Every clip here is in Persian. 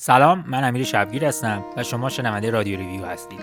سلام من امیر شبگیر هستم و شما شنونده رادیو ریویو هستید.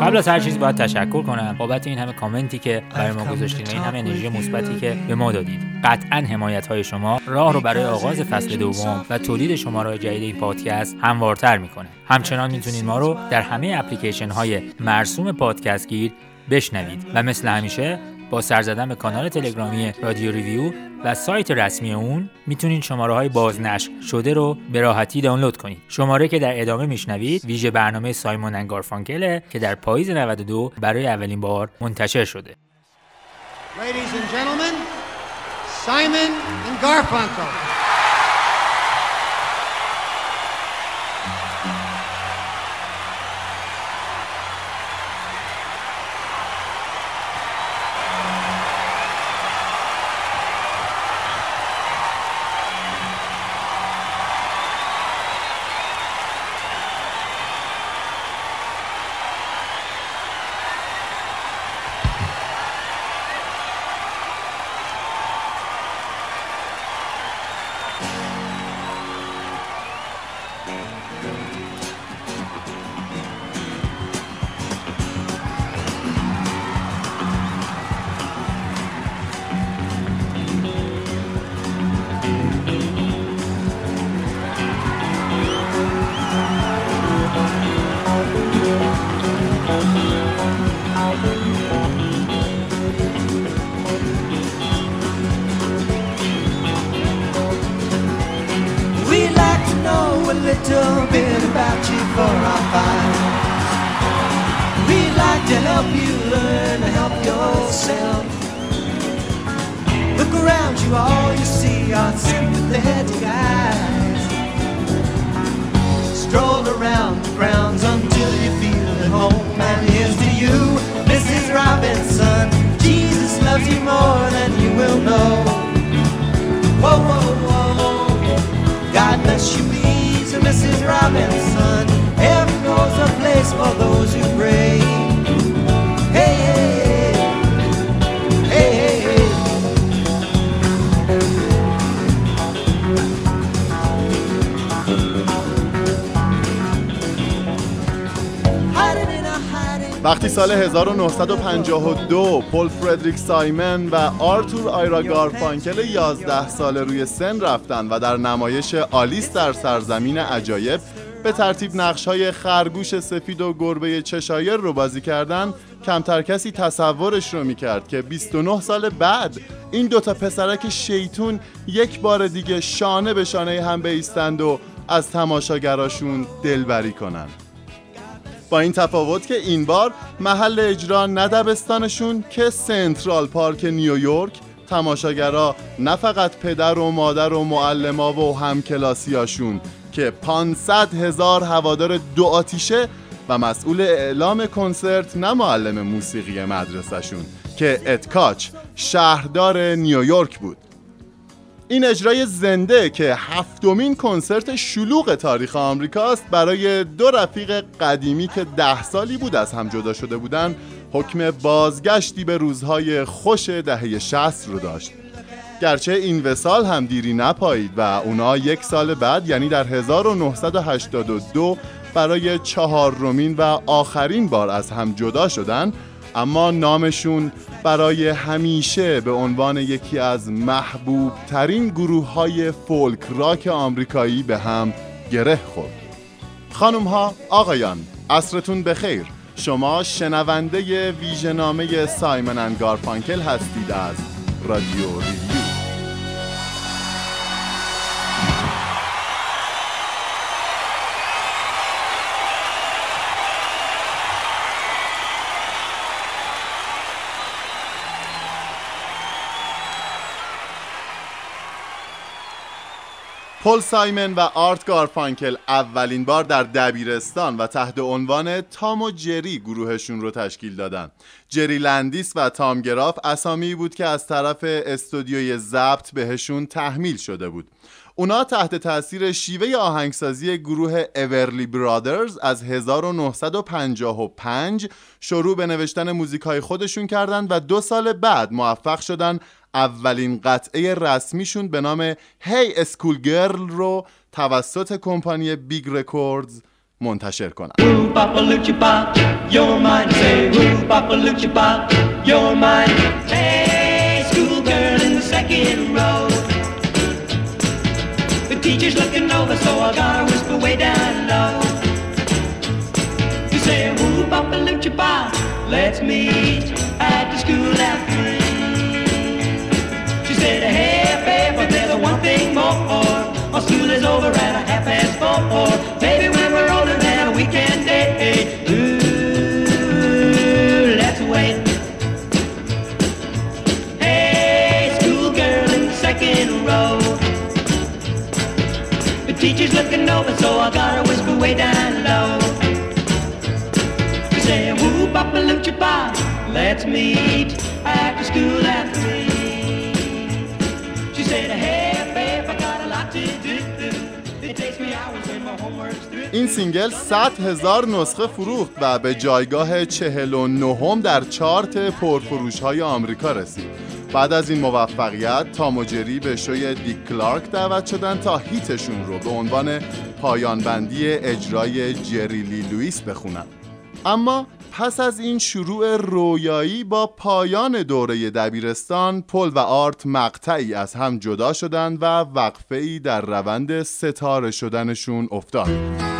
قبل از هر چیز باید تشکر کنم بابت این همه کامنتی که برای ما گذاشتین و این همه انرژی مثبتی که به ما دادید. قطعا حمایت های شما راه رو برای آغاز فصل دوم و تولید شماره جدید این پادکست هموارتر می‌کنه. همچنان می‌تونید ما رو در همه اپلیکیشن های مرسوم پادکست گیر بشنوید و مثل همیشه با سر زدن به کانال تلگرامی رادیو ریویو و سایت رسمی اون می‌تونید شماره های بازنشر شده رو به راحتی دانلود کنید شماره که در ادامه میشنوید ویژه برنامه سایمون انگارفانکله که در پاییز 92 برای اولین بار منتشر شده Ladies and gentlemen, Simon and Garfunkel. The grounds until you feel at home. And here's to you, Mrs. Robinson. Jesus loves you more than you will know. Whoa, whoa, whoa. God bless you, please, Mrs. Robinson. Heaven knows a place for those who pray. وقتی سال 1952 پل فردریک سایمن و آرتور آیرا گارفانکل 11 ساله روی سن رفتن و در نمایش آلیس در سرزمین عجایب به ترتیب نقش‌های خرگوش سفید و گربه چشایر رو بازی کردن کمتر کسی تصورش رو می‌کرد که 29 سال بعد این دوتا پسرک شیطون یک بار دیگه شانه به شانه هم بیستند و از تماشاگراشون دلبری کنند. با این تفاوت که این بار محل اجرا نه دبستانشون که سنترال پارک نیویورک. تماشاگرها نه فقط پدر و مادر و معلما و همکلاسیاشون که 500 هزار هوادار دو آتیشه و مسئول اعلام کنسرت نه معلم موسیقی مدرسهشون که اتکاچ شهردار نیویورک بود. این اجرای زنده که هفتمین کنسرت شلوغ تاریخ آمریکاست برای دو رفیق قدیمی که ده سالی بود از هم جدا شده بودن حکم بازگشتی به روزهای خوش دهه 60 رو داشت. گرچه این وسال هم دیری نپایید و اونا یک سال بعد یعنی در 1982 برای چهارمین و آخرین بار از هم جدا شدن اما نامشون برای همیشه به عنوان یکی از محبوب ترین گروه های فولک راک آمریکایی به هم گره خورد. خانم ها آقایان عصرتون بخیر. شما شنونده ویژنامه سایمن اند گارفانکل هستید از رادیو ریویو. پل سایمن و آرت گارفانکل اولین بار در دبیرستان و تحت عنوان تام و جری گروهشون رو تشکیل دادن. جری لندیس و تام گراف اسامی بود که از طرف استودیوی ضبط بهشون تحمیل شده بود. اونا تحت تاثیر شیوه آهنگسازی گروه اورلی برادرز از 1955 شروع به نوشتن موزیک های خودشون کردند و دو سال بعد موفق شدن اولین قطعه رسمیشون به نام Hey Schoolgirl رو توسط کمپانی بیگ رکوردز منتشر Pop, let's meet at the school after teacher's looking over, so I gotta whisper way down low. Say, woo, papa, lucha, pop. Let's meet after school at three. She said, I got a lot to takes me my. این single 100 هزار نسخه فروخت و به جایگاه 49 در چارت پرفروش های آمریکا رسید. بعد از این موفقیت تام و جری به شوی دیک کلارک دعوت شدن تا hit شون رو به عنوان پایان بندی اجرای جری لی لوئیس بخونن. اما پس از این شروع رویایی با پایان دوره دبیرستان پل و آرت مقطعی از هم جدا شدند و وقفه ای در روند ستاره شدنشون افتاد.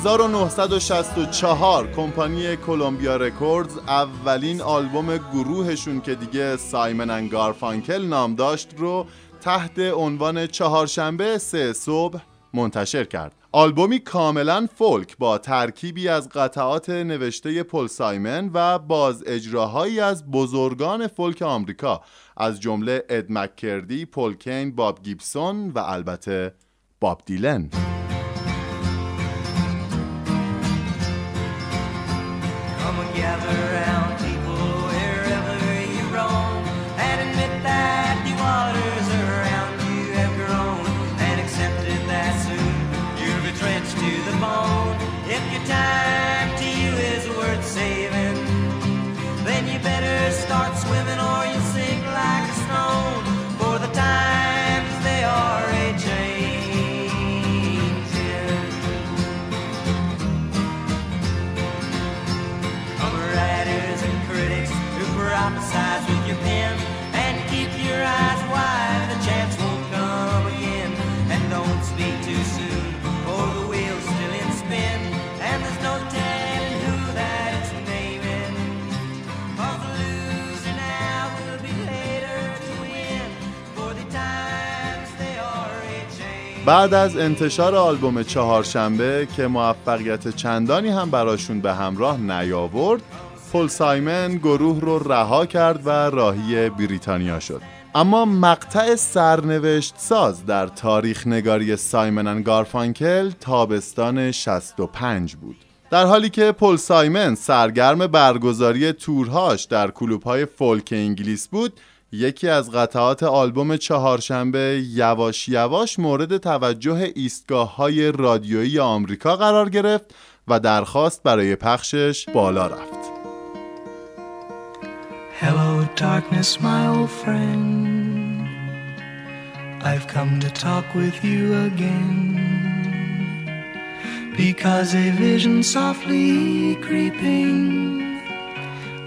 1964 کمپانی کلمبیا رکوردز اولین آلبوم گروهشون که دیگه سایمن ان گارفانکل نام داشت رو تحت عنوان چهارشنبه سه صبح منتشر کرد. آلبومی کاملا فولک با ترکیبی از قطعات نوشته پل سایمن و باز اجراهایی از بزرگان فولک آمریکا از جمله اد مک‌کردی، پل کین، باب گیبسون و البته باب دیلن. بعد از انتشار آلبوم چهارشنبه که موفقیت چندانی هم براشون به همراه نیاورد پل سایمن گروه رو رها کرد و راهی بریتانیا شد. اما مقطع سرنوشت ساز در تاریخ نگاری سایمن ان گارفانکل تابستان 65 بود. در حالی که پل سایمن سرگرم برگزاری تورهاش در کلوب‌های فولک انگلیس بود یکی از قطعات آلبوم چهارشنبه یواش یواش مورد توجه ایستگاه های رادیویی آمریکا قرار گرفت و درخواست برای پخشش بالا رفت Hello, darkness, my old friend. I've come to talk with you again. Because a vision softly creeping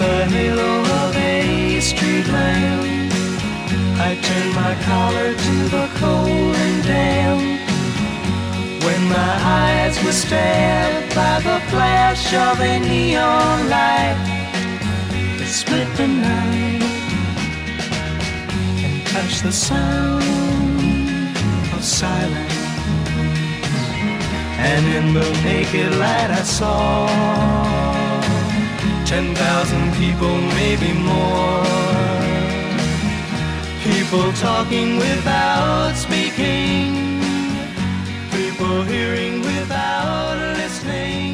The halo of a street lamp, I turned my collar to the cold and damp. When my eyes were stabbed by the flash of a neon light that split the night and touched the sound of silence. And in the naked light I saw ten thousand people, maybe more. People talking without speaking. People hearing without listening.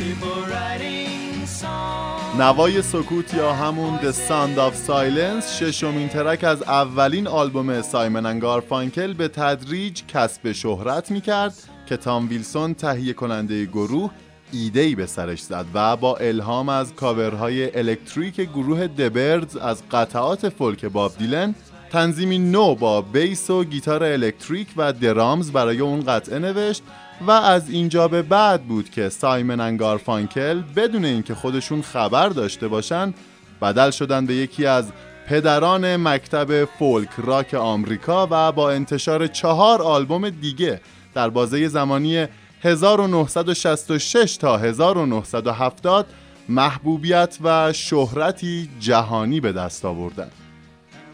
People writing songs. نوای سکوت یا همون The Sound of Silence ششمین ترک از اولین آلبوم سایمن انگارفانکل به تدریج کسب شهرت می‌کرد که تام ویلسون تهیه کننده گروه ایده ای به سرش زد و با الهام از کاورهای الکتریک گروه The Byrds از قطعات فولک باب دیلن تنظیمی نو با bass و گیتار الکتریک و drums برای اون قطعه نوشت و از اینجا به بعد بود که سایمن ان گارفانکل بدون اینکه خودشون خبر داشته باشن بدل شدن به یکی از پدران مکتب فولک راک آمریکا و با انتشار چهار آلبوم دیگه در بازه زمانی 1966 تا 1970 محبوبیت و شهرتی جهانی به دست آوردن.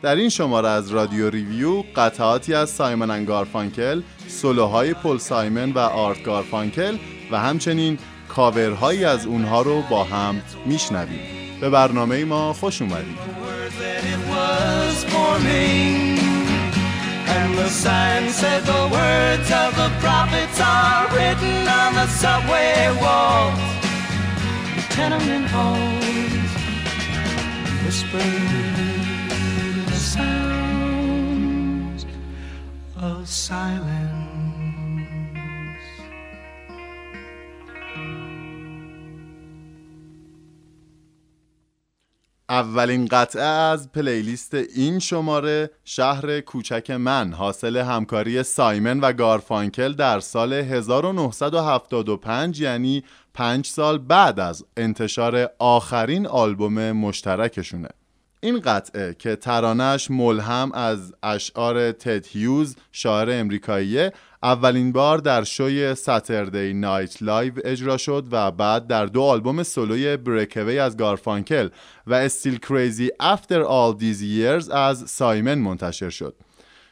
در این شماره از رادیو ریویو قطعاتی از سایمن انگارفانکل سولوهای پل سایمن و آرت گارفانکل و همچنین کاورهایی از اونها رو با هم میشنویم. به برنامه ما خوش اومدید. The sign said the words of the prophets are written on the subway walls, the tenement halls, whispered the sounds of silence. اولین قطعه از پلیلیست این شماره شهر کوچک من حاصل همکاری سایمن و گارفانکل در سال 1975 یعنی پنج سال بعد از انتشار آخرین آلبوم مشترکشونه. این قطعه که ترانش ملهم از اشعار تد هیوز شاعر امریکاییه اولین بار در شوی Saturday Night Live اجرا شد و بعد در دو آلبوم solo ی Breakaway از گارفانکل و Still Crazy After All These Years از سایمن منتشر شد.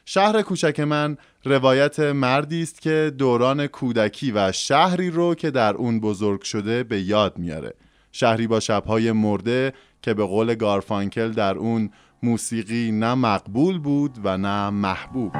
شهر کوچک من روایت مردی است که دوران کودکی و شهری رو که در اون بزرگ شده به یاد میاره. شهری با شبهای مرده که به قول گارفانکل در اون موسیقی نه مقبول بود و نه محبوب.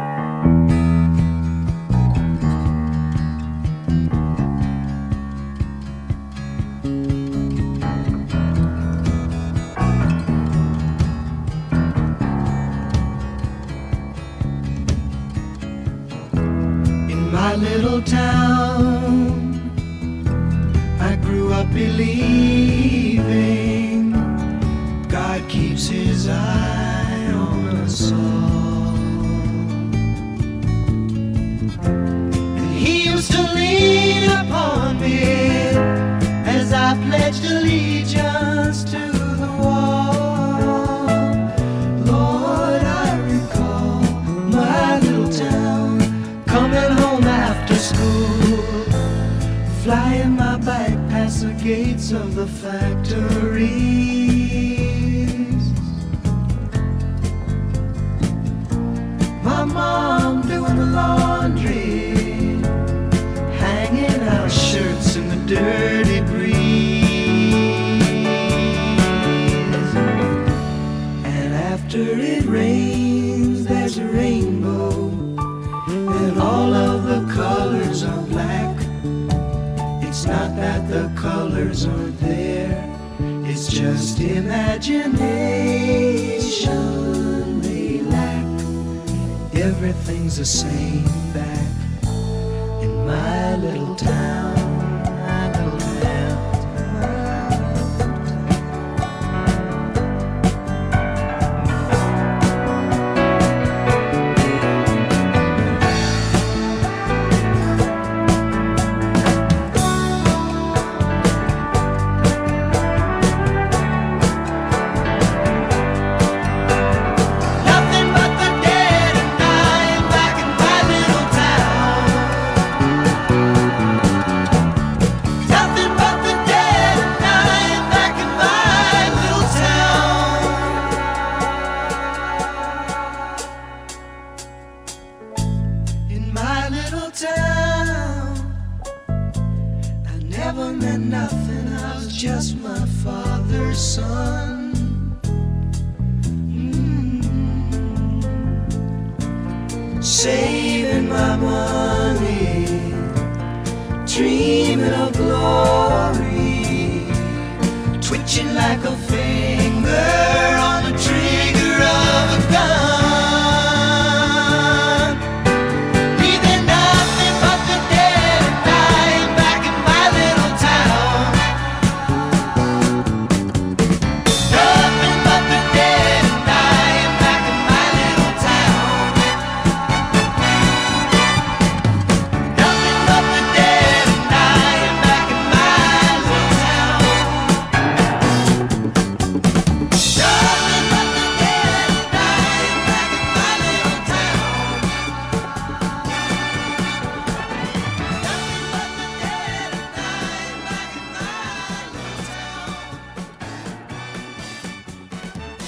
Town, I grew up believing God keeps his eye of the factories. My mom doing the laundry, hanging out shirts in the dirty colors aren't there, it's just imagination. Relax, everything's the same back in my little town. Saving my money, dreaming of glory, twitching like a finger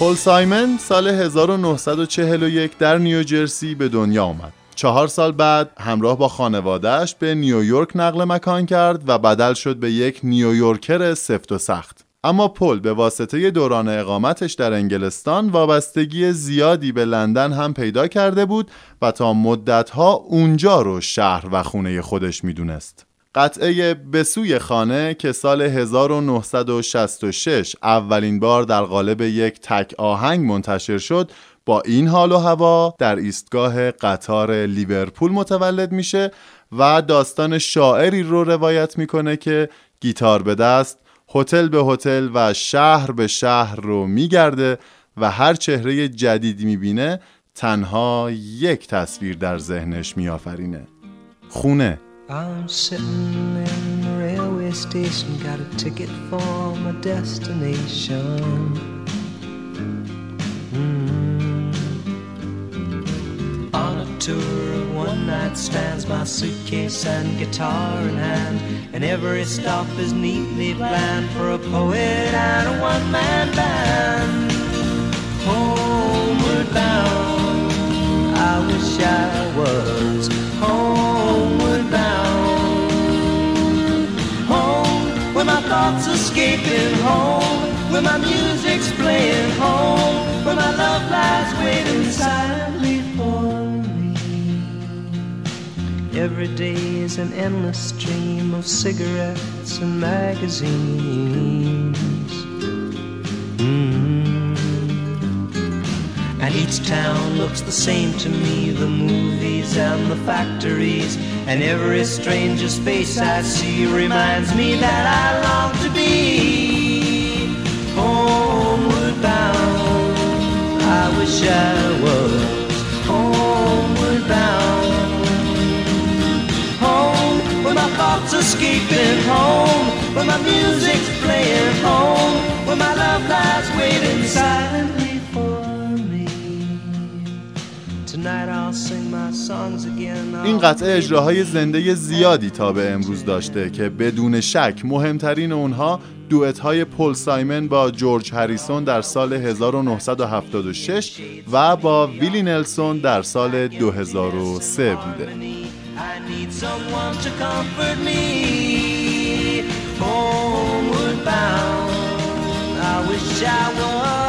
پل سایمن سال 1941 در نیوجرسی به دنیا آمد. چهار سال بعد همراه با خانوادهش به نیویورک نقل مکان کرد و بدل شد به یک نیویورکر سفت و سخت. اما پل به واسطه دوران اقامتش در انگلستان وابستگی زیادی به لندن هم پیدا کرده بود و تا مدتها اونجا رو شهر و خونه خودش می‌دونست. قطعه به سوی خانه که سال 1966 اولین بار در قالب یک تک آهنگ منتشر شد با این حال و هوا در ایستگاه قطار لیورپول متولد میشه و داستان شاعری رو روایت می‌کنه که گیتار به دست هتل به هتل و شهر به شهر رو میگرده و هر چهره جدیدی می‌بینه تنها یک تصویر در ذهنش میآفرینه. خونه. I'm sitting in the railway station, got a ticket for my destination. Mm. On a tour of one night stands, my suitcase and guitar in hand, and every stop is neatly planned for a poet and a one man band. Homeward bound, I wish I was homeward bound. Thoughts escaping home, where my music's playing home, where my love lies waiting silently for me. Every day is an endless stream of cigarettes and magazines. Mm. And each town looks the same to me the movies and the factories. And every stranger's face I see reminds me that I long to be homeward bound. I wish I was homeward bound. Home, where my thoughts are escaping home, where my music's playing home, where my love lies waiting silently این قطعه اجراهای زنده زیادی تا به امروز داشته که بدون شک مهمترین اونها دوئت های پل سایمن با جورج هریسون در سال 1976 و با ویلی نلسون در سال 2003 بوده. I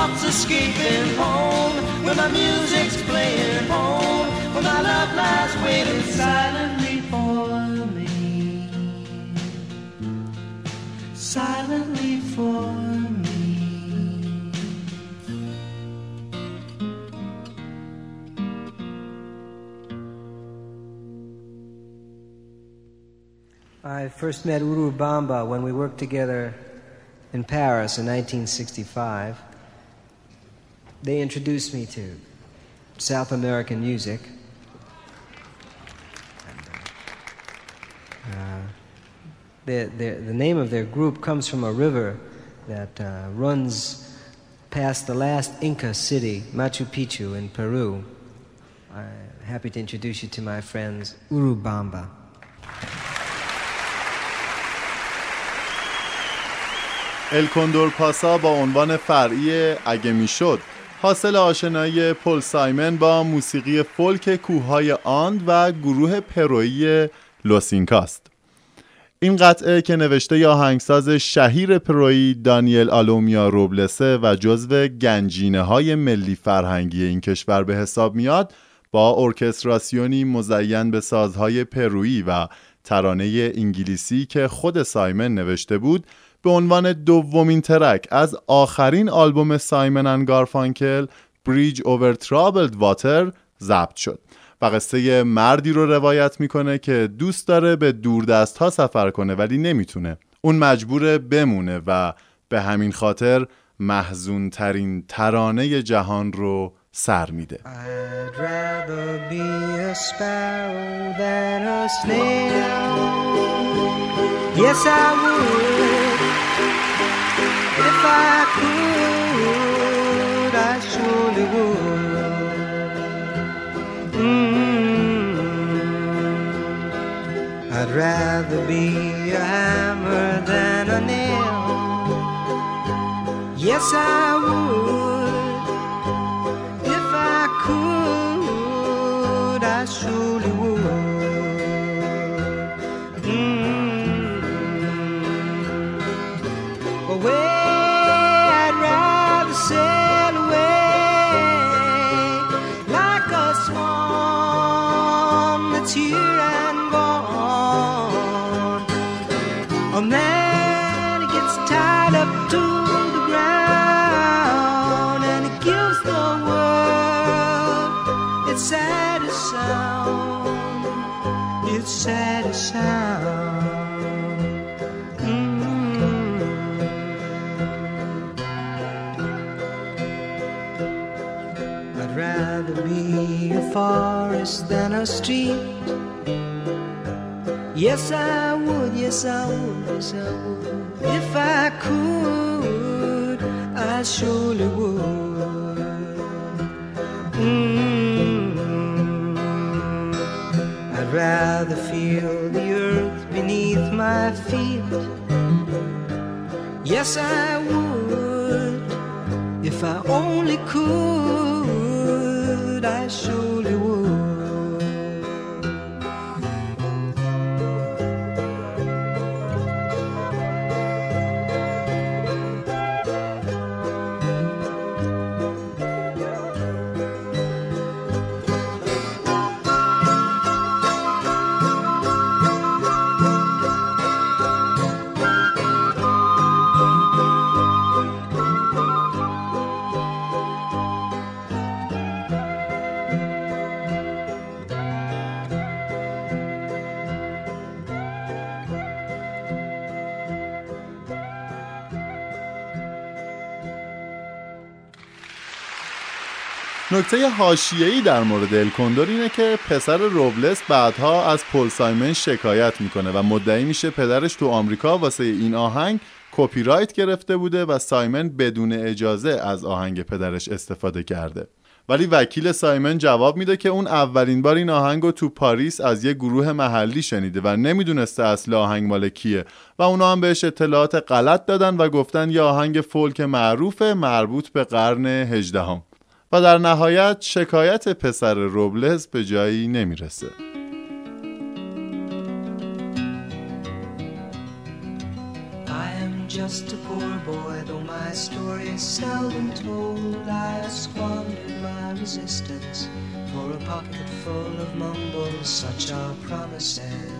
thoughts escaping home, when my music's playing home, when my love lies waiting silently for me. Silently for me. I first met Urubamba when we worked together in Paris in 1965 They introduced me to South American music. Uh, the, the, the name of their group comes from a river that uh, runs past the last Inca city, Machu Picchu, in Peru. I'm happy to introduce you to my friends Urubamba. الکوندور پاسا با عنوان فرعی اگه میشد حاصل آشنایی پل سایمن با موسیقی فولک کوههای آند و گروه پرویی لوسینکاست. این قطعه که نوشته یا آهنگساز شهیر پرویی دانیل آلومیا روبلسه و جزو گنجینه های ملی فرهنگی این کشور به حساب میاد با ارکستراسیونی مزین به سازهای پرویی و ترانه انگلیسی که خود سایمن نوشته بود به عنوان دومین ترک از آخرین آلبوم سایمن ان گارفانکل بریج اوور ترابلد واتر ضبط شد و قصه مردی رو روایت می‌کنه که دوست داره به دوردست ها سفر کنه ولی نمی‌تونه. اون مجبور بمونه و به همین خاطر محزون ترین ترانه جهان رو سر میده. I'd If I could, I surely would. Mm. I'd rather be a hammer than a nail. Yes, I would. Than a street. Yes, I would, yes, I would, yes, I would. If I could, I surely would. Mm. I'd rather feel the earth beneath my feet. Yes, I would. If I only could, I surely نکته حاشیه‌ای در مورد El Condor اینه که پسر روبلس بعدها از پل سایمن شکایت می‌کنه و مدعی میشه پدرش تو آمریکا واسه این آهنگ کپی رایت گرفته بوده و سایمن بدون اجازه از آهنگ پدرش استفاده کرده. ولی وکیل سایمن جواب میده که اون اولین بار این آهنگ تو پاریس از یه گروه محلی شنیده و نمی‌دونسته اصل آهنگ مال کیه و اونا هم بهش اطلاعات غلط دادن و گفتن یه آهنگ فولک معروف مربوط به قرن هجدهم. و در نهایت شکایت پسر روبلز به جایی نمی‌رسه just a poor boy, though my story is seldom told. I squandered my resistance for a pocket full of mumbles, such are promises.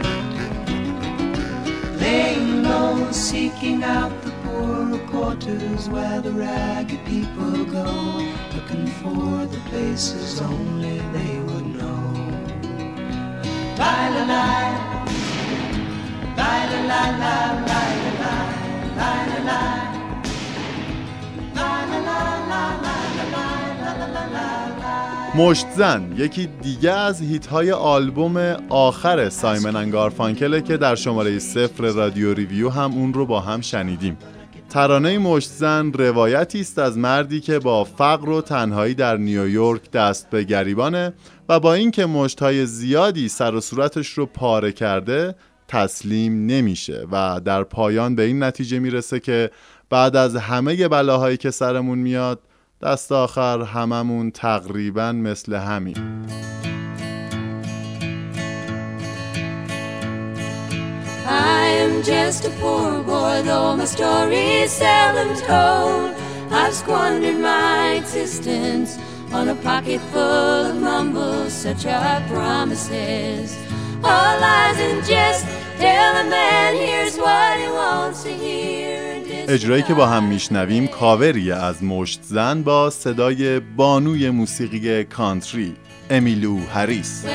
low, seeking out the poorer quarters where the ragged people go, looking for the places only they would know. La la la, la la la la la la la la la. مشت زن یکی دیگه از هیت های آلبوم آخر سایمن انگارفانکله که در شماره صفر رادیو ریویو هم اون رو با هم شنیدیم. ترانه مشت زن روایتی است از مردی که با فقر و تنهایی در نیویورک دست به گریبانه و با اینکه مشتهای زیادی سر و صورتش رو پاره کرده تسلیم نمیشه و در پایان به این نتیجه می‌رسه که بعد از همه بلاهایی که سرمون میاد دست آخر هممون تقریبا مثل همین I am just a poor boy, though my story's seldom told. I've squandered my existence on a pocket full of mumbles, such are promises. All lies and jest, tell a man here's what he wants to hear. اجرایی که با هم میشنویم کاوریه از مشت زن با صدای بانوی موسیقی کانتری امیلو هریس.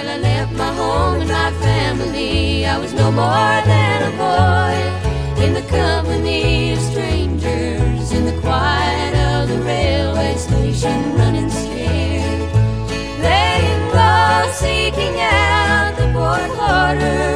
Home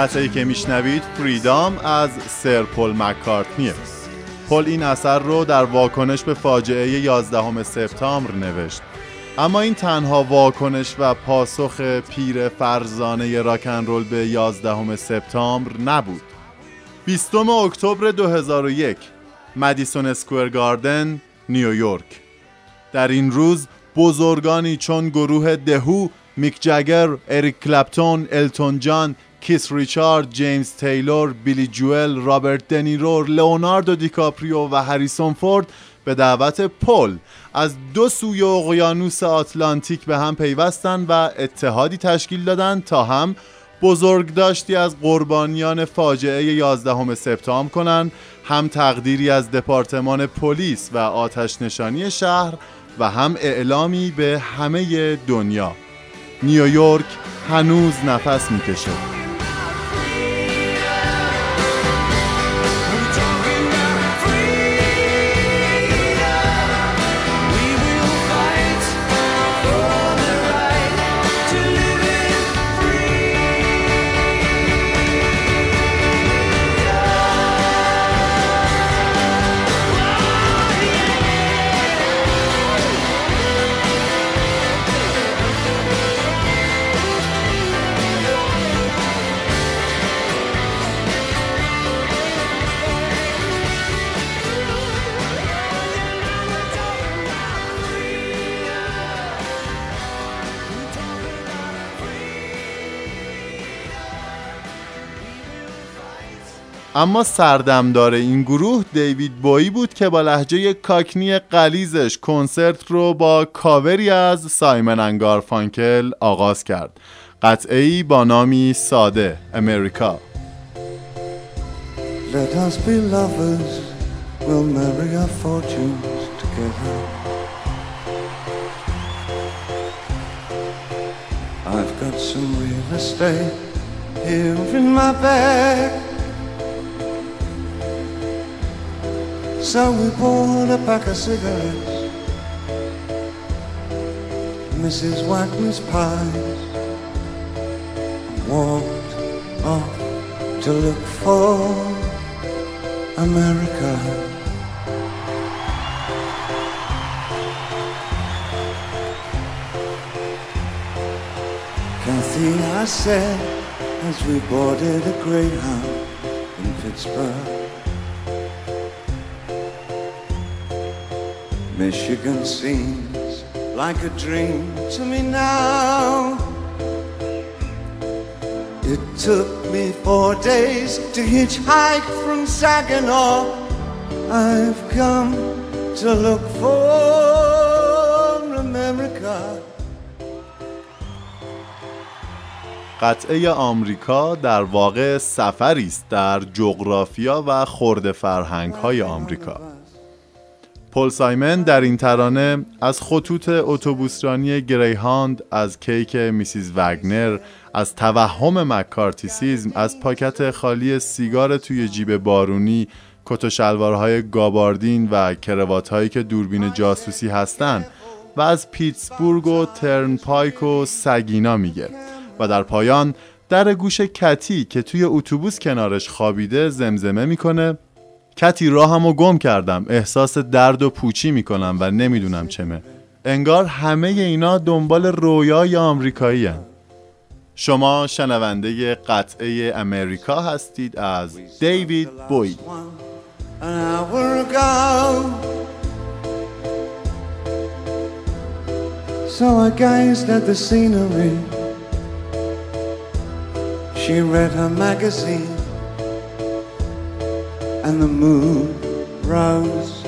قطعه که میشنوید فریدام از سر پل مکارتنیه پل این اثر رو در واکنش به فاجعه 11 سپتامبر نوشت. اما این تنها واکنش و پاسخ پیر فرزانه راکن رول به 11 سپتامبر نبود. 20 اکتبر 2001 مدیسون اسکوئر گاردن نیویورک در این روز بزرگانی چون گروه دهو، میک جگر، اریک کلپتون، التون جان، کیس ریچارد، جیمز تیلور، بیلی جوئل، رابرت دنیرو، لئوناردو دیکاپریو و هریسون فورد به دعوت پل. از دو سوی اقیانوس آتلانتیک به هم پیوستند و اتحادی تشکیل دادند تا هم بزرگداشتی از قربانیان فاجعه 11 سپتامبر کنند هم تقدیری از دپارتمان پلیس و آتش نشانی شهر و هم اعلامی به همه دنیا. نیویورک هنوز نفس می‌کشه. اما سردمدار این گروه دیوید بویی بود که با لحجه کاکنی قلیزش کنسرت رو با کاوری از سایمن انگار فانکل آغاز کرد قطعه ای با نامی ساده امریکا Let us be lovers, we'll marry our fortunes together. I've got some real estate here in my bag. So we bought a pack of cigarettes, Mrs. Wagner's pies, walked off to look for America. Kathy, I said, as we boarded a Greyhound in Pittsburgh. Michigan seems like a dream to me now. It took me four days to hitchhike from Saginaw. I've come to look for America. قطعه آمریکا در واقع سفری است در جغرافیا و خرد فرهنگ های آمریکا پل سایمن در این ترانه از خطوط اتوبوسرانی گریهاند از کیک میسیز وگنر از توهم مکارتیسیزم از پاکت خالی سیگار توی جیب بارونی کت و شلوارهای گاباردین و کروات هایی که دوربین جاسوسی هستند و از پیتسبورگ و ترنپایک و سگینا میگه. و در پایان در گوش کتی که توی اتوبوس کنارش خوابیده زمزمه می‌کنه کتی راهمو گم کردم احساس درد و پوچی می‌کنم و نمی‌دونم چمه انگار همه اینا دنبال رویای آمریکایی هن. شما شنونده قطعه امریکا هستید از دیوید بوی. So I gazed at the scenery. She read her magazine, and the moon rose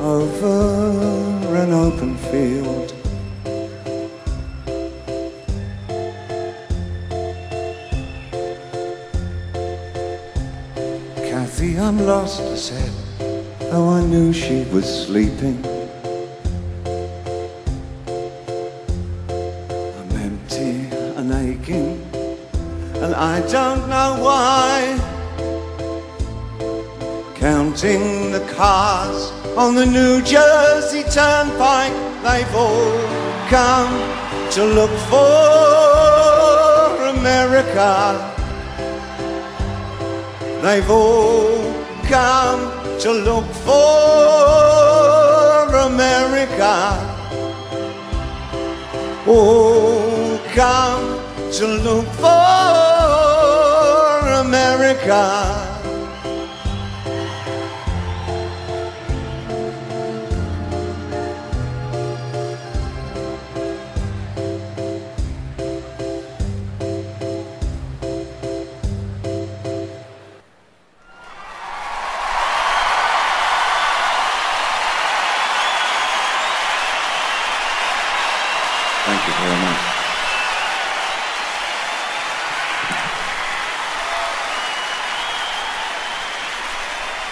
over an open field. Kathy, I'm lost, I said, though I knew she was sleeping. I'm empty and aching, and I don't know why. Counting the cars on the New Jersey Turnpike, they've all come to look for America. they've all come to look for America. All come to look for America.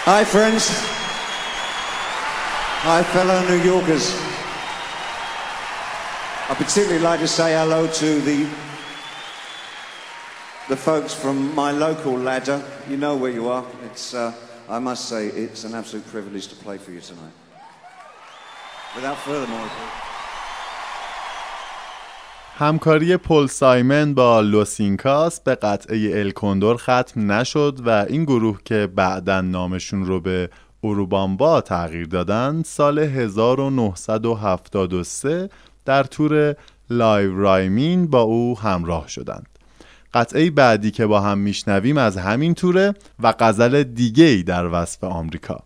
Hi, friends. Hi, fellow New Yorkers. I particularly like to say hello to the the folks from my local ladder. You know where you are. It's, uh, I must say, it's an absolute privilege to play for you tonight. Without further ado. همکاری پل سایمن با لوسینکاس به قطعه الکوندور ختم نشد و این گروه که بعدا نامشون رو به اروبامبا تغییر دادن سال 1973 در تور Live Rhymin' با او همراه شدند. قطعه بعدی که با هم میشنویم از همین توره و غزل دیگه ای در وصف آمریکا.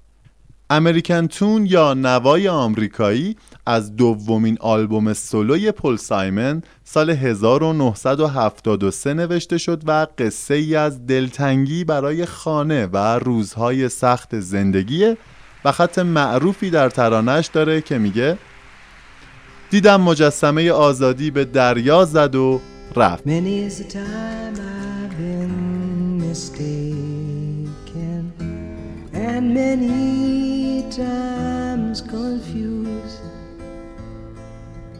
American Tune یا نوای آمریکایی از دومین آلبوم سولوی پل سایمن سال 1973 نوشته شد و قصه ای از دلتنگی برای خانه و روزهای سخت زندگیه و خط معروفی در ترانش داره که میگه دیدم مجسمه آزادی به دریا زد و رفت. And many times confused.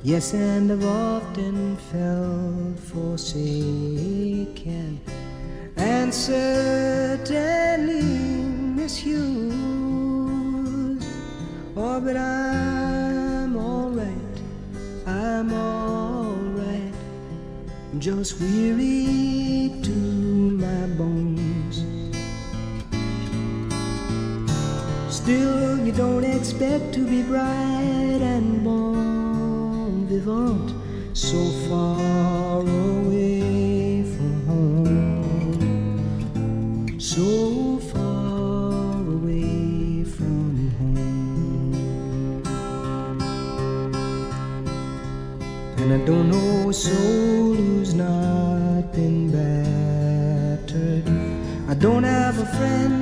Yes, and I've often felt forsaken, and certainly misused. Oh, but I'm alright, I'm alright. Just weary to my bones. Still, you don't expect to be bright and bon vivant so far away from home. So far away from home. And I don't know a soul who's not been battered. I don't have a friend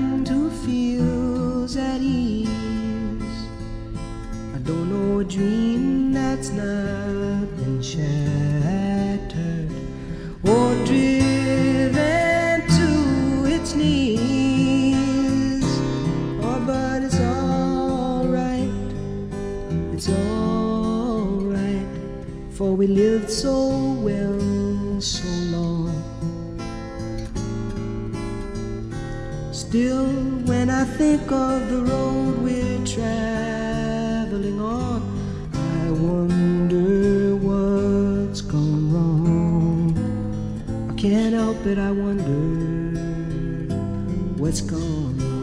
think of the road we're traveling on, I wonder what's gone wrong. I can't help it, I wonder what's gone wrong.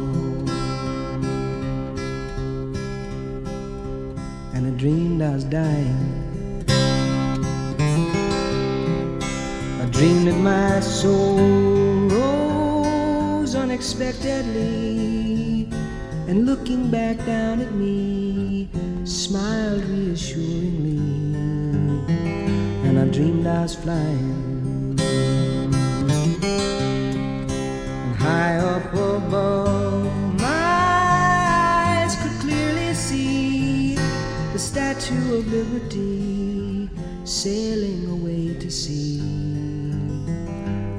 and I dreamed I was dying. I dreamed that my soul rose unexpectedly, and looking back down at me, smiled reassuringly. And I dreamed I was flying. And high up above, my eyes could clearly see the Statue of Liberty sailing away to sea.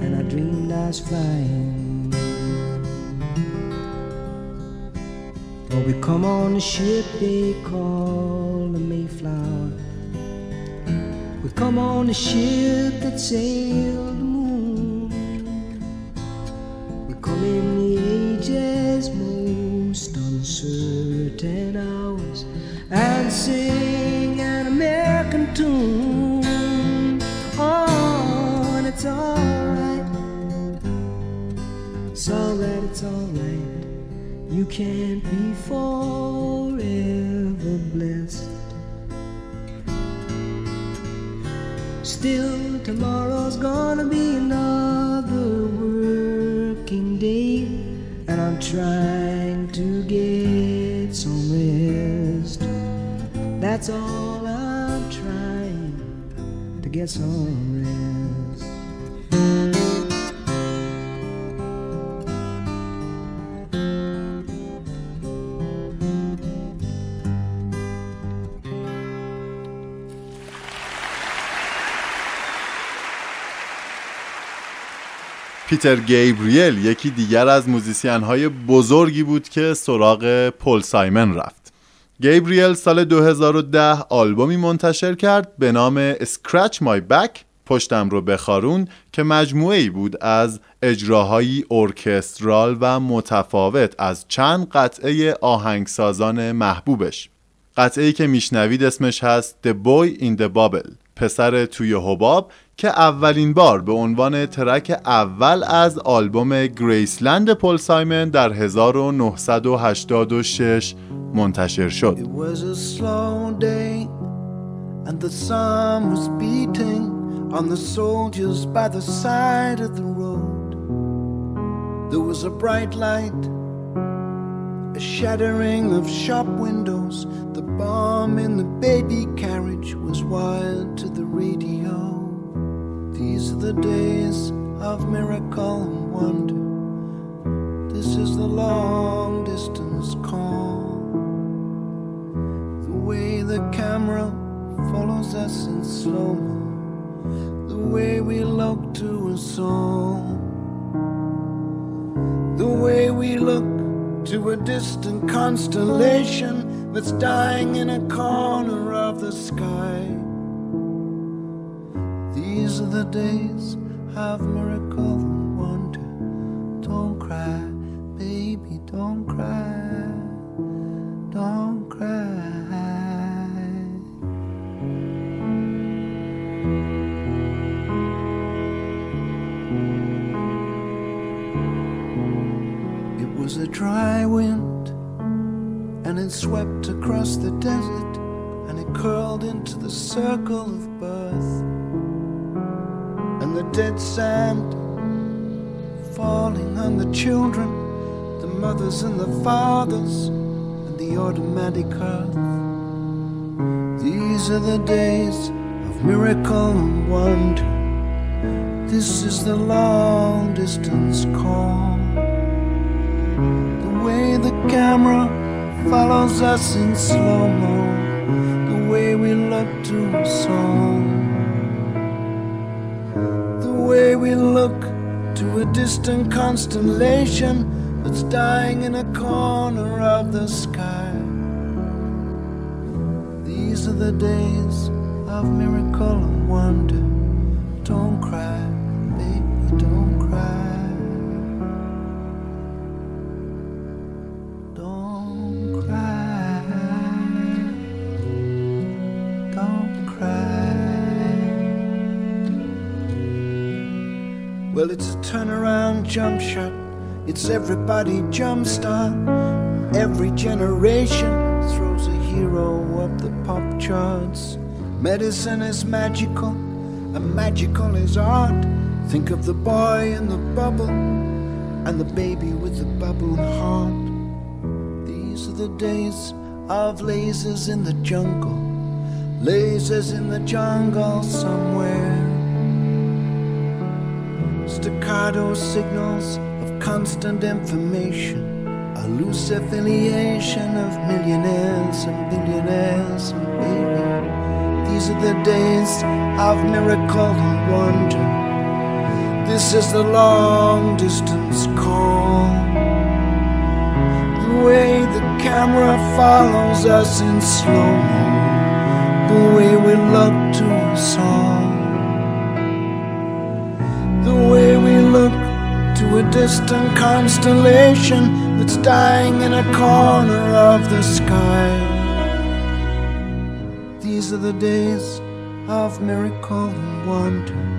And I dreamed I was flying. We come on a ship they call the Mayflower. We come on a ship that sailed the moon. We come in the age's most uncertain hours and sing an American tune. Oh, and it's alright. It's alright, it's alright. you can't be forever blessed. Still, tomorrow's gonna be another working day, and I'm trying to get some rest. That's all I'm trying to get some پیتر گیبریل یکی دیگر از musician های بزرگی بود که سراغ پل سایمن رفت. گیبریل سال 2010 آلبومی منتشر کرد به نام Scratch My Back پشتم رو بخارون که مجموعه ای بود از اجراهایی ارکسترال و متفاوت از چند قطعه آهنگسازان محبوبش. قطعه ای که میشنوید اسمش هست The Boy in the Bubble پسر توی حباب که اولین بار به عنوان ترک اول از آلبوم گریسلند پل سایمن در 1986 منتشر شد a shattering of shop windows. The bomb in the baby carriage was wired to the radio. These are the days of miracle and wonder. This is the long distance call. The way the camera follows us in slow mo. The way we look to a song. The way we look to a distant constellation that's dying in a corner of the sky. These are the days of miracle and wonder. Don't cry, baby, don't cry. Don't cry. It was a dry wind, and it swept across the desert, and it curled into the circle of birth. Dead sand falling on the children, the mothers and the fathers, and the automatic earth. These are the days of miracle and wonder. This is the long distance call. The way the camera follows us in slow mo. The way we look to a song. Way we look to a distant constellation that's dying in a corner of the sky. These are the days of miracle and wonder. Don't cry, baby, don't cry. Well, it's a turnaround jump shot. It's everybody jump start. Every generation throws a hero up the pop charts. Medicine is magical, and magical is art. Think of the boy in the bubble and the baby with the bubbling heart. These are the days of lasers in the jungle, lasers in the jungle somewhere. Staccato signals of constant information, a loose affiliation of millionaires and billionaires and baby. These are the days of miracle and wonder. This is the long distance call. The way the camera follows us in slow mo. The way we look to a song. Distant constellation that's dying in a corner of the sky. These are the days of miracle and wonder.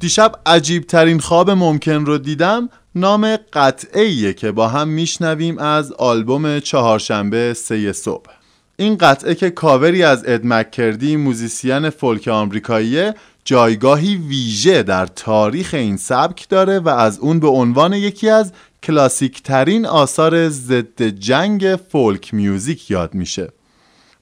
دیشب عجیب ترین خواب ممکن رو دیدم نام قطعه که با هم میشنویم از آلبوم چهارشنبه سه صبح. این قطعه که کاوری از اد مکردی musician folk آمریکاییه جایگاهی ویژه در تاریخ این سبک داره و از اون به عنوان یکی از کلاسیک ترین آثار ضد جنگ folk music یاد میشه.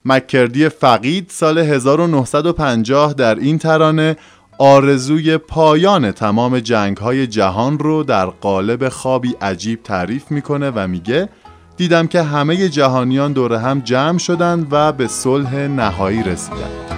مکردی فقید سال 1950 در این ترانه آرزوی پایان تمام جنگ های جهان رو در قالب خوابی عجیب تعریف می‌کنه و میگه دیدم که همه جهانیان دور هم جمع شدند و به صلح نهایی رسیدند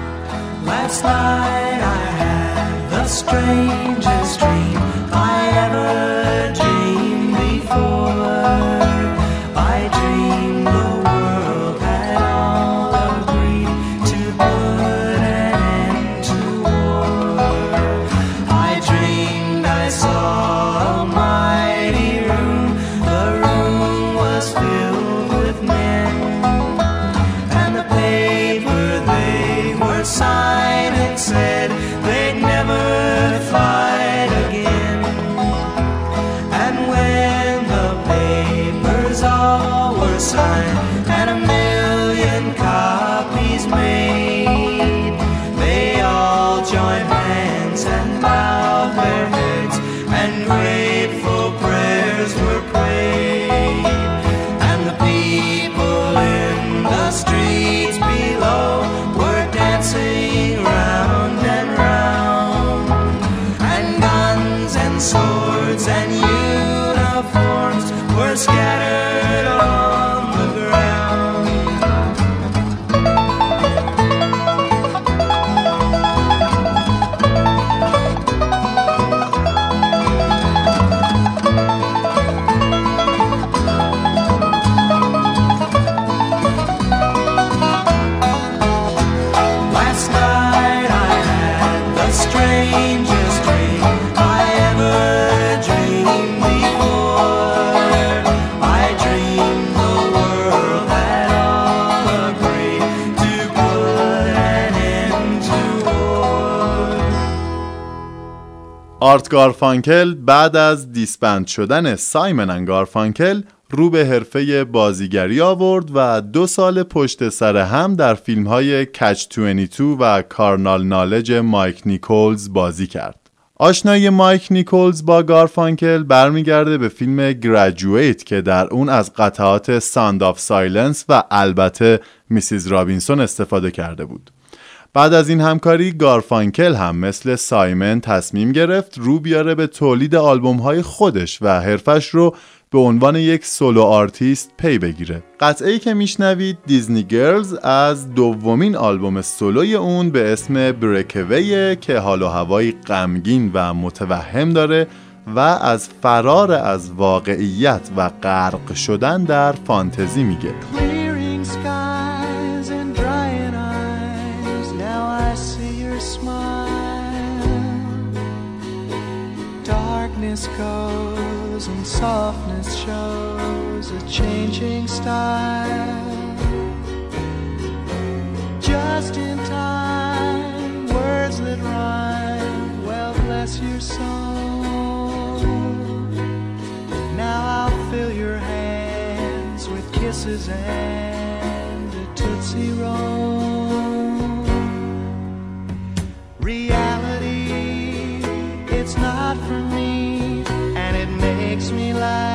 آرت گارفانکل بعد از disband شدن Simon and Garfunkel رو به حرفه بازیگری آورد و دو سال پشت سر هم در فیلم های Catch 22 و Carnal Knowledge مایک نیکولز بازی کرد. آشنایی مایک نیکولز با گارفانکل برمیگرده به فیلم Graduate که در اون از قطعات Sound of Silence و البته Mrs. Robinson استفاده کرده بود. بعد از این همکاری گارفانکل هم مثل سایمن تصمیم گرفت رو بیاره به تولید آلبوم های خودش و حرفش رو به عنوان یک solo artist پی بگیره. قطعه ای که میشنوید Disney Girls از دومین آلبوم سولوی اون به اسم Breakaway که حال و هوایی غمگین و متوهم داره و از فرار از واقعیت و غرق شدن در فانتزی میگه. Darkness goes and softness shows a changing style. Just in time, words that rhyme. Well, bless your soul. Now I'll fill your hands with kisses and a tootsie roll. Reality, it's not for me, light.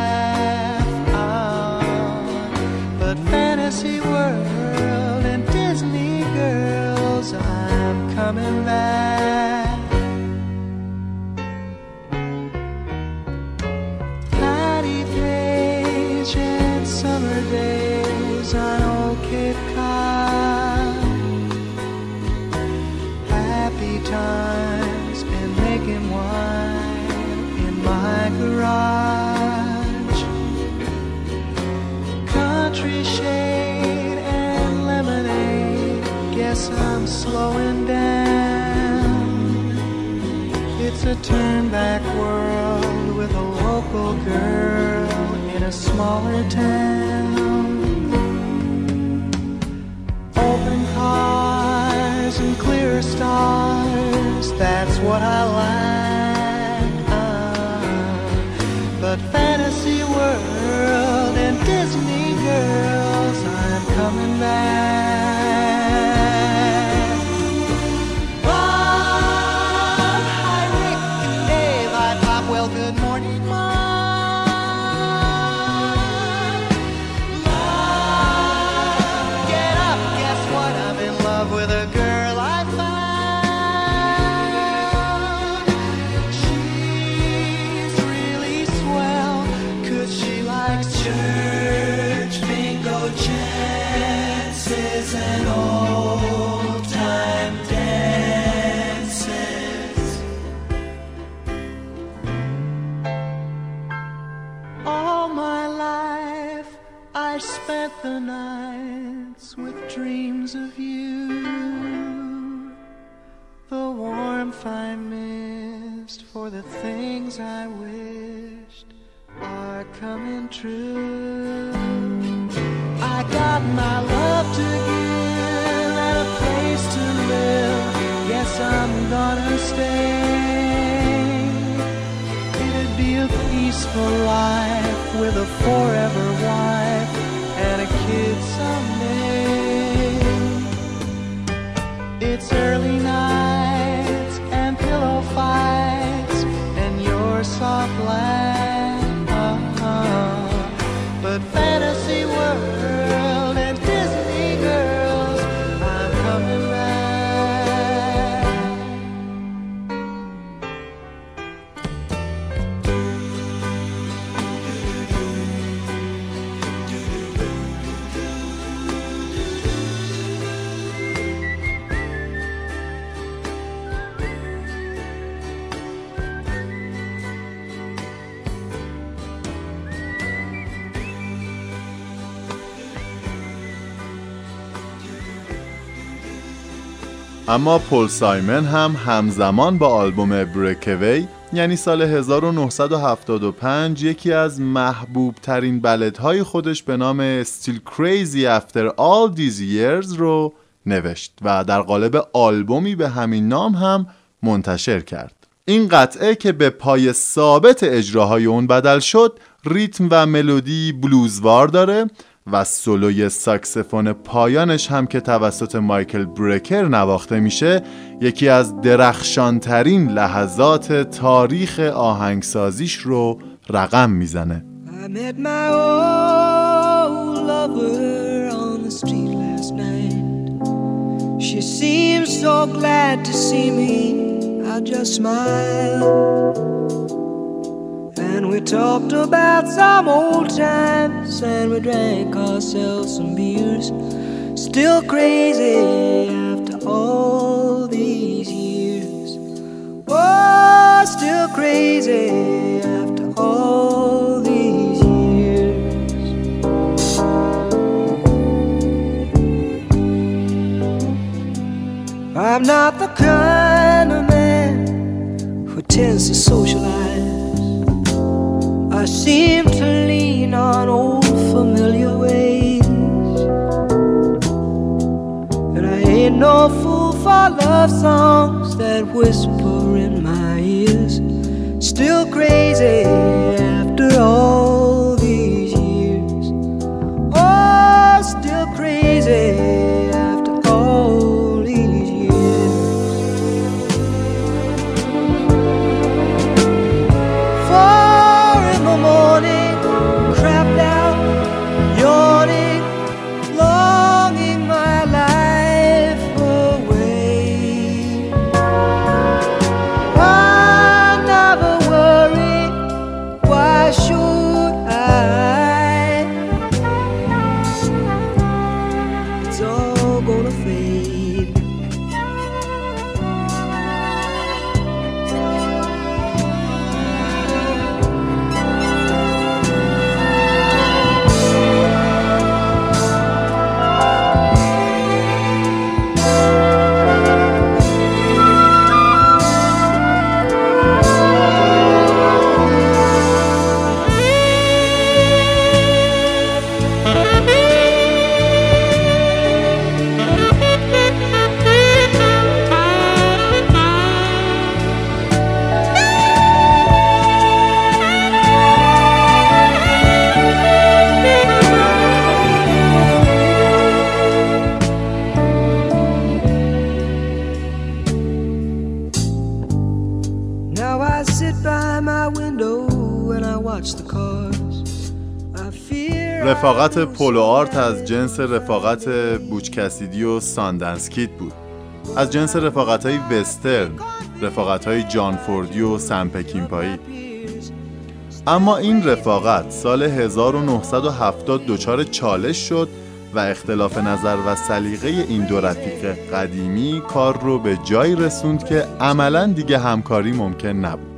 Life with a forever wife and a kid someday. اما پل سایمن هم همزمان با آلبوم بریکوی یعنی سال 1975 یکی از محبوب ترین بلدهای خودش به نام Still Crazy After All These Years رو نوشت و در قالب آلبومی به همین نام هم منتشر کرد. این قطعه که به پای ثابت اجراهای اون بدل شد ریتم و ملودی بلوزوار داره و سولوی ساکسفون پایانش هم که توسط مایکل بریکر نواخته میشه یکی از درخشانترین لحظات تاریخ آهنگسازیش رو رقم می‌زنه. I just smiled. And we talked about some old times and we drank ourselves some beers. Still crazy after all these years. Oh, still crazy after all these years. I'm not the kind of man who tends to socialize. I seem to lean on old familiar ways. And I ain't no fool for love songs that whisper in my ears. Still crazy after all رفاقت پولو آرت از جنس رفاقت بوچ کسیدی و ساندنس کید بود. از جنس رفاقت های وسترن رفاقت های جان فوردی و سم پکینپایی. اما این رفاقت سال 1970 دچار چالش شد و اختلاف نظر و سلیقه این دو رفیق قدیمی کار رو به جایی رسوند که عملا دیگه همکاری ممکن نبود.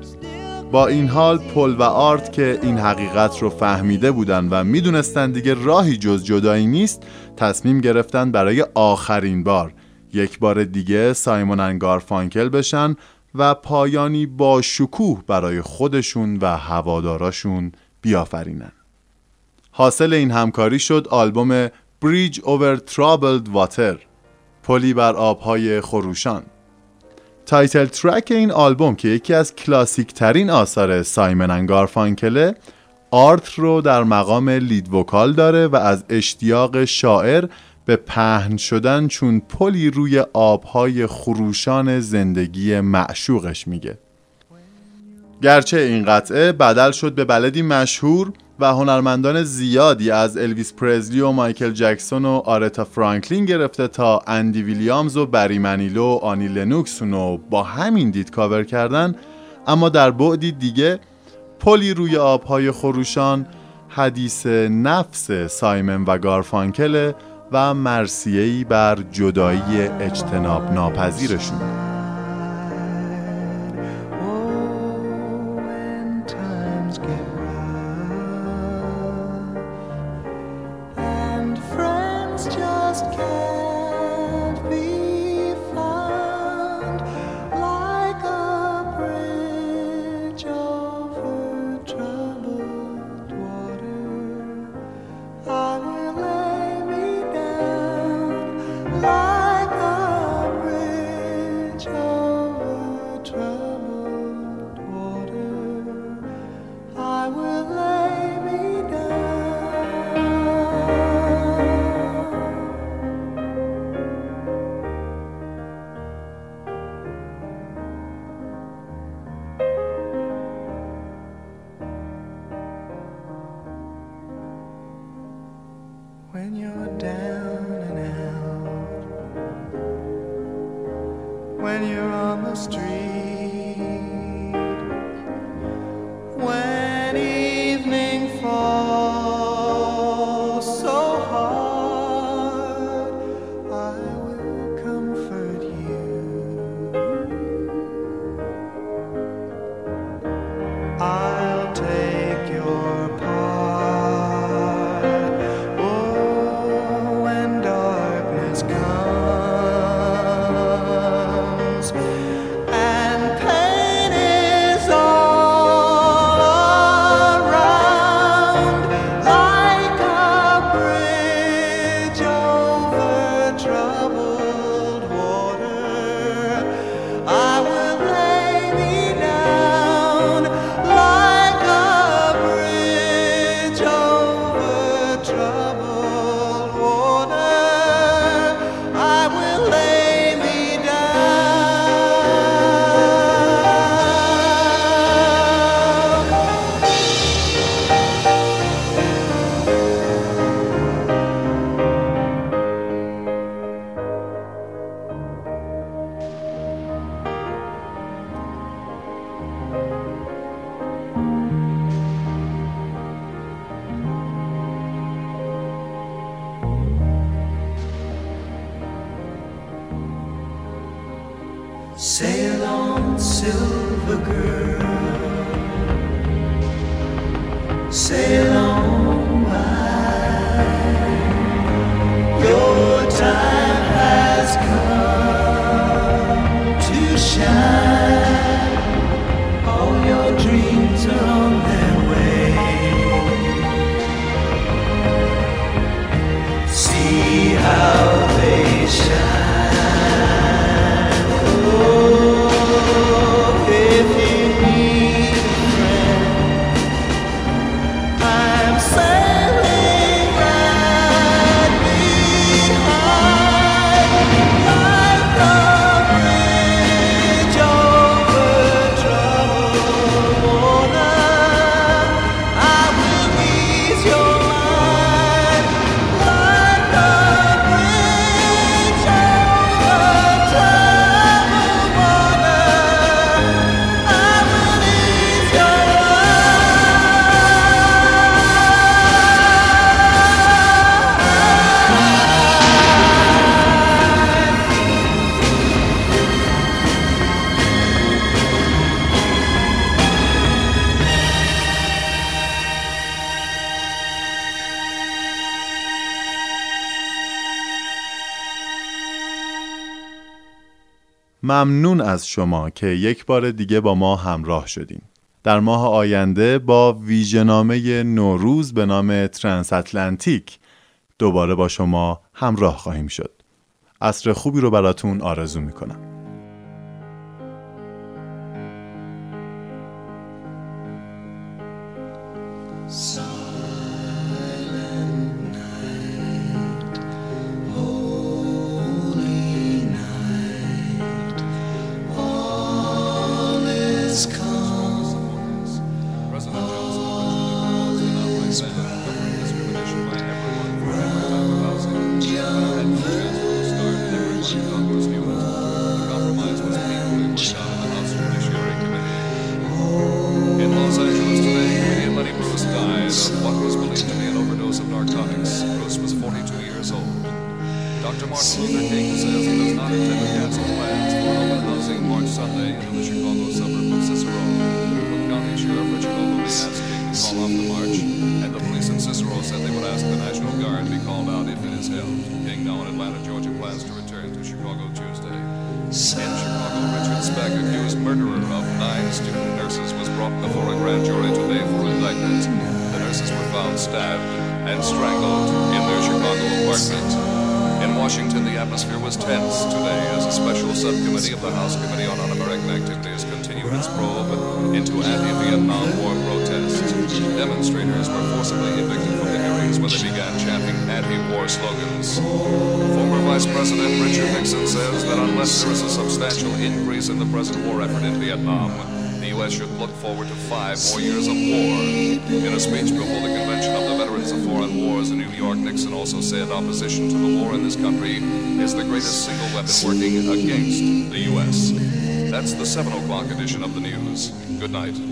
با این حال پل و آرت که این حقیقت رو فهمیده بودن و می‌دونستن دیگه راهی جز جدایی نیست تصمیم گرفتن برای آخرین بار یک بار دیگه سایمون انگارفانکل بشن و پایانی با شکوه برای خودشون و هواداراشون بیافرینن. حاصل این همکاری شد آلبوم Bridge Over Troubled Water پلی بر آبهای خروشان. title track این آلبوم که یکی از کلاسیک ترین آثار Simon and Garfunkel ه آرت رو در مقام lead vocal داره و از اشتیاق شاعر به پهن شدن چون پلی روی آبهای خروشان زندگی معشوقش میگه. گرچه این قطعه بدل شد به ballad ی مشهور و هنرمندان زیادی از الویس پرزلی و مایکل جکسون و آریتا فرانکلین گرفته تا اندی ویلیامز و بری منیلو و آنی لنوکس رو با همین دید کاور کردن. اما در بعدی دیگه پلی روی آبهای خروشان حدیث نفس سایمن و گارفانکل و مرسیهی بر جدایی اجتناب ناپذیرشون ممنون از شما که یک بار دیگه با ما همراه شدیم. در ماه آینده با ویژنامه نوروز به نام ترانس اتلانتیک دوباره با شما همراه خواهیم شد. عصر خوبی رو براتون آرزو می‌کنم. So night.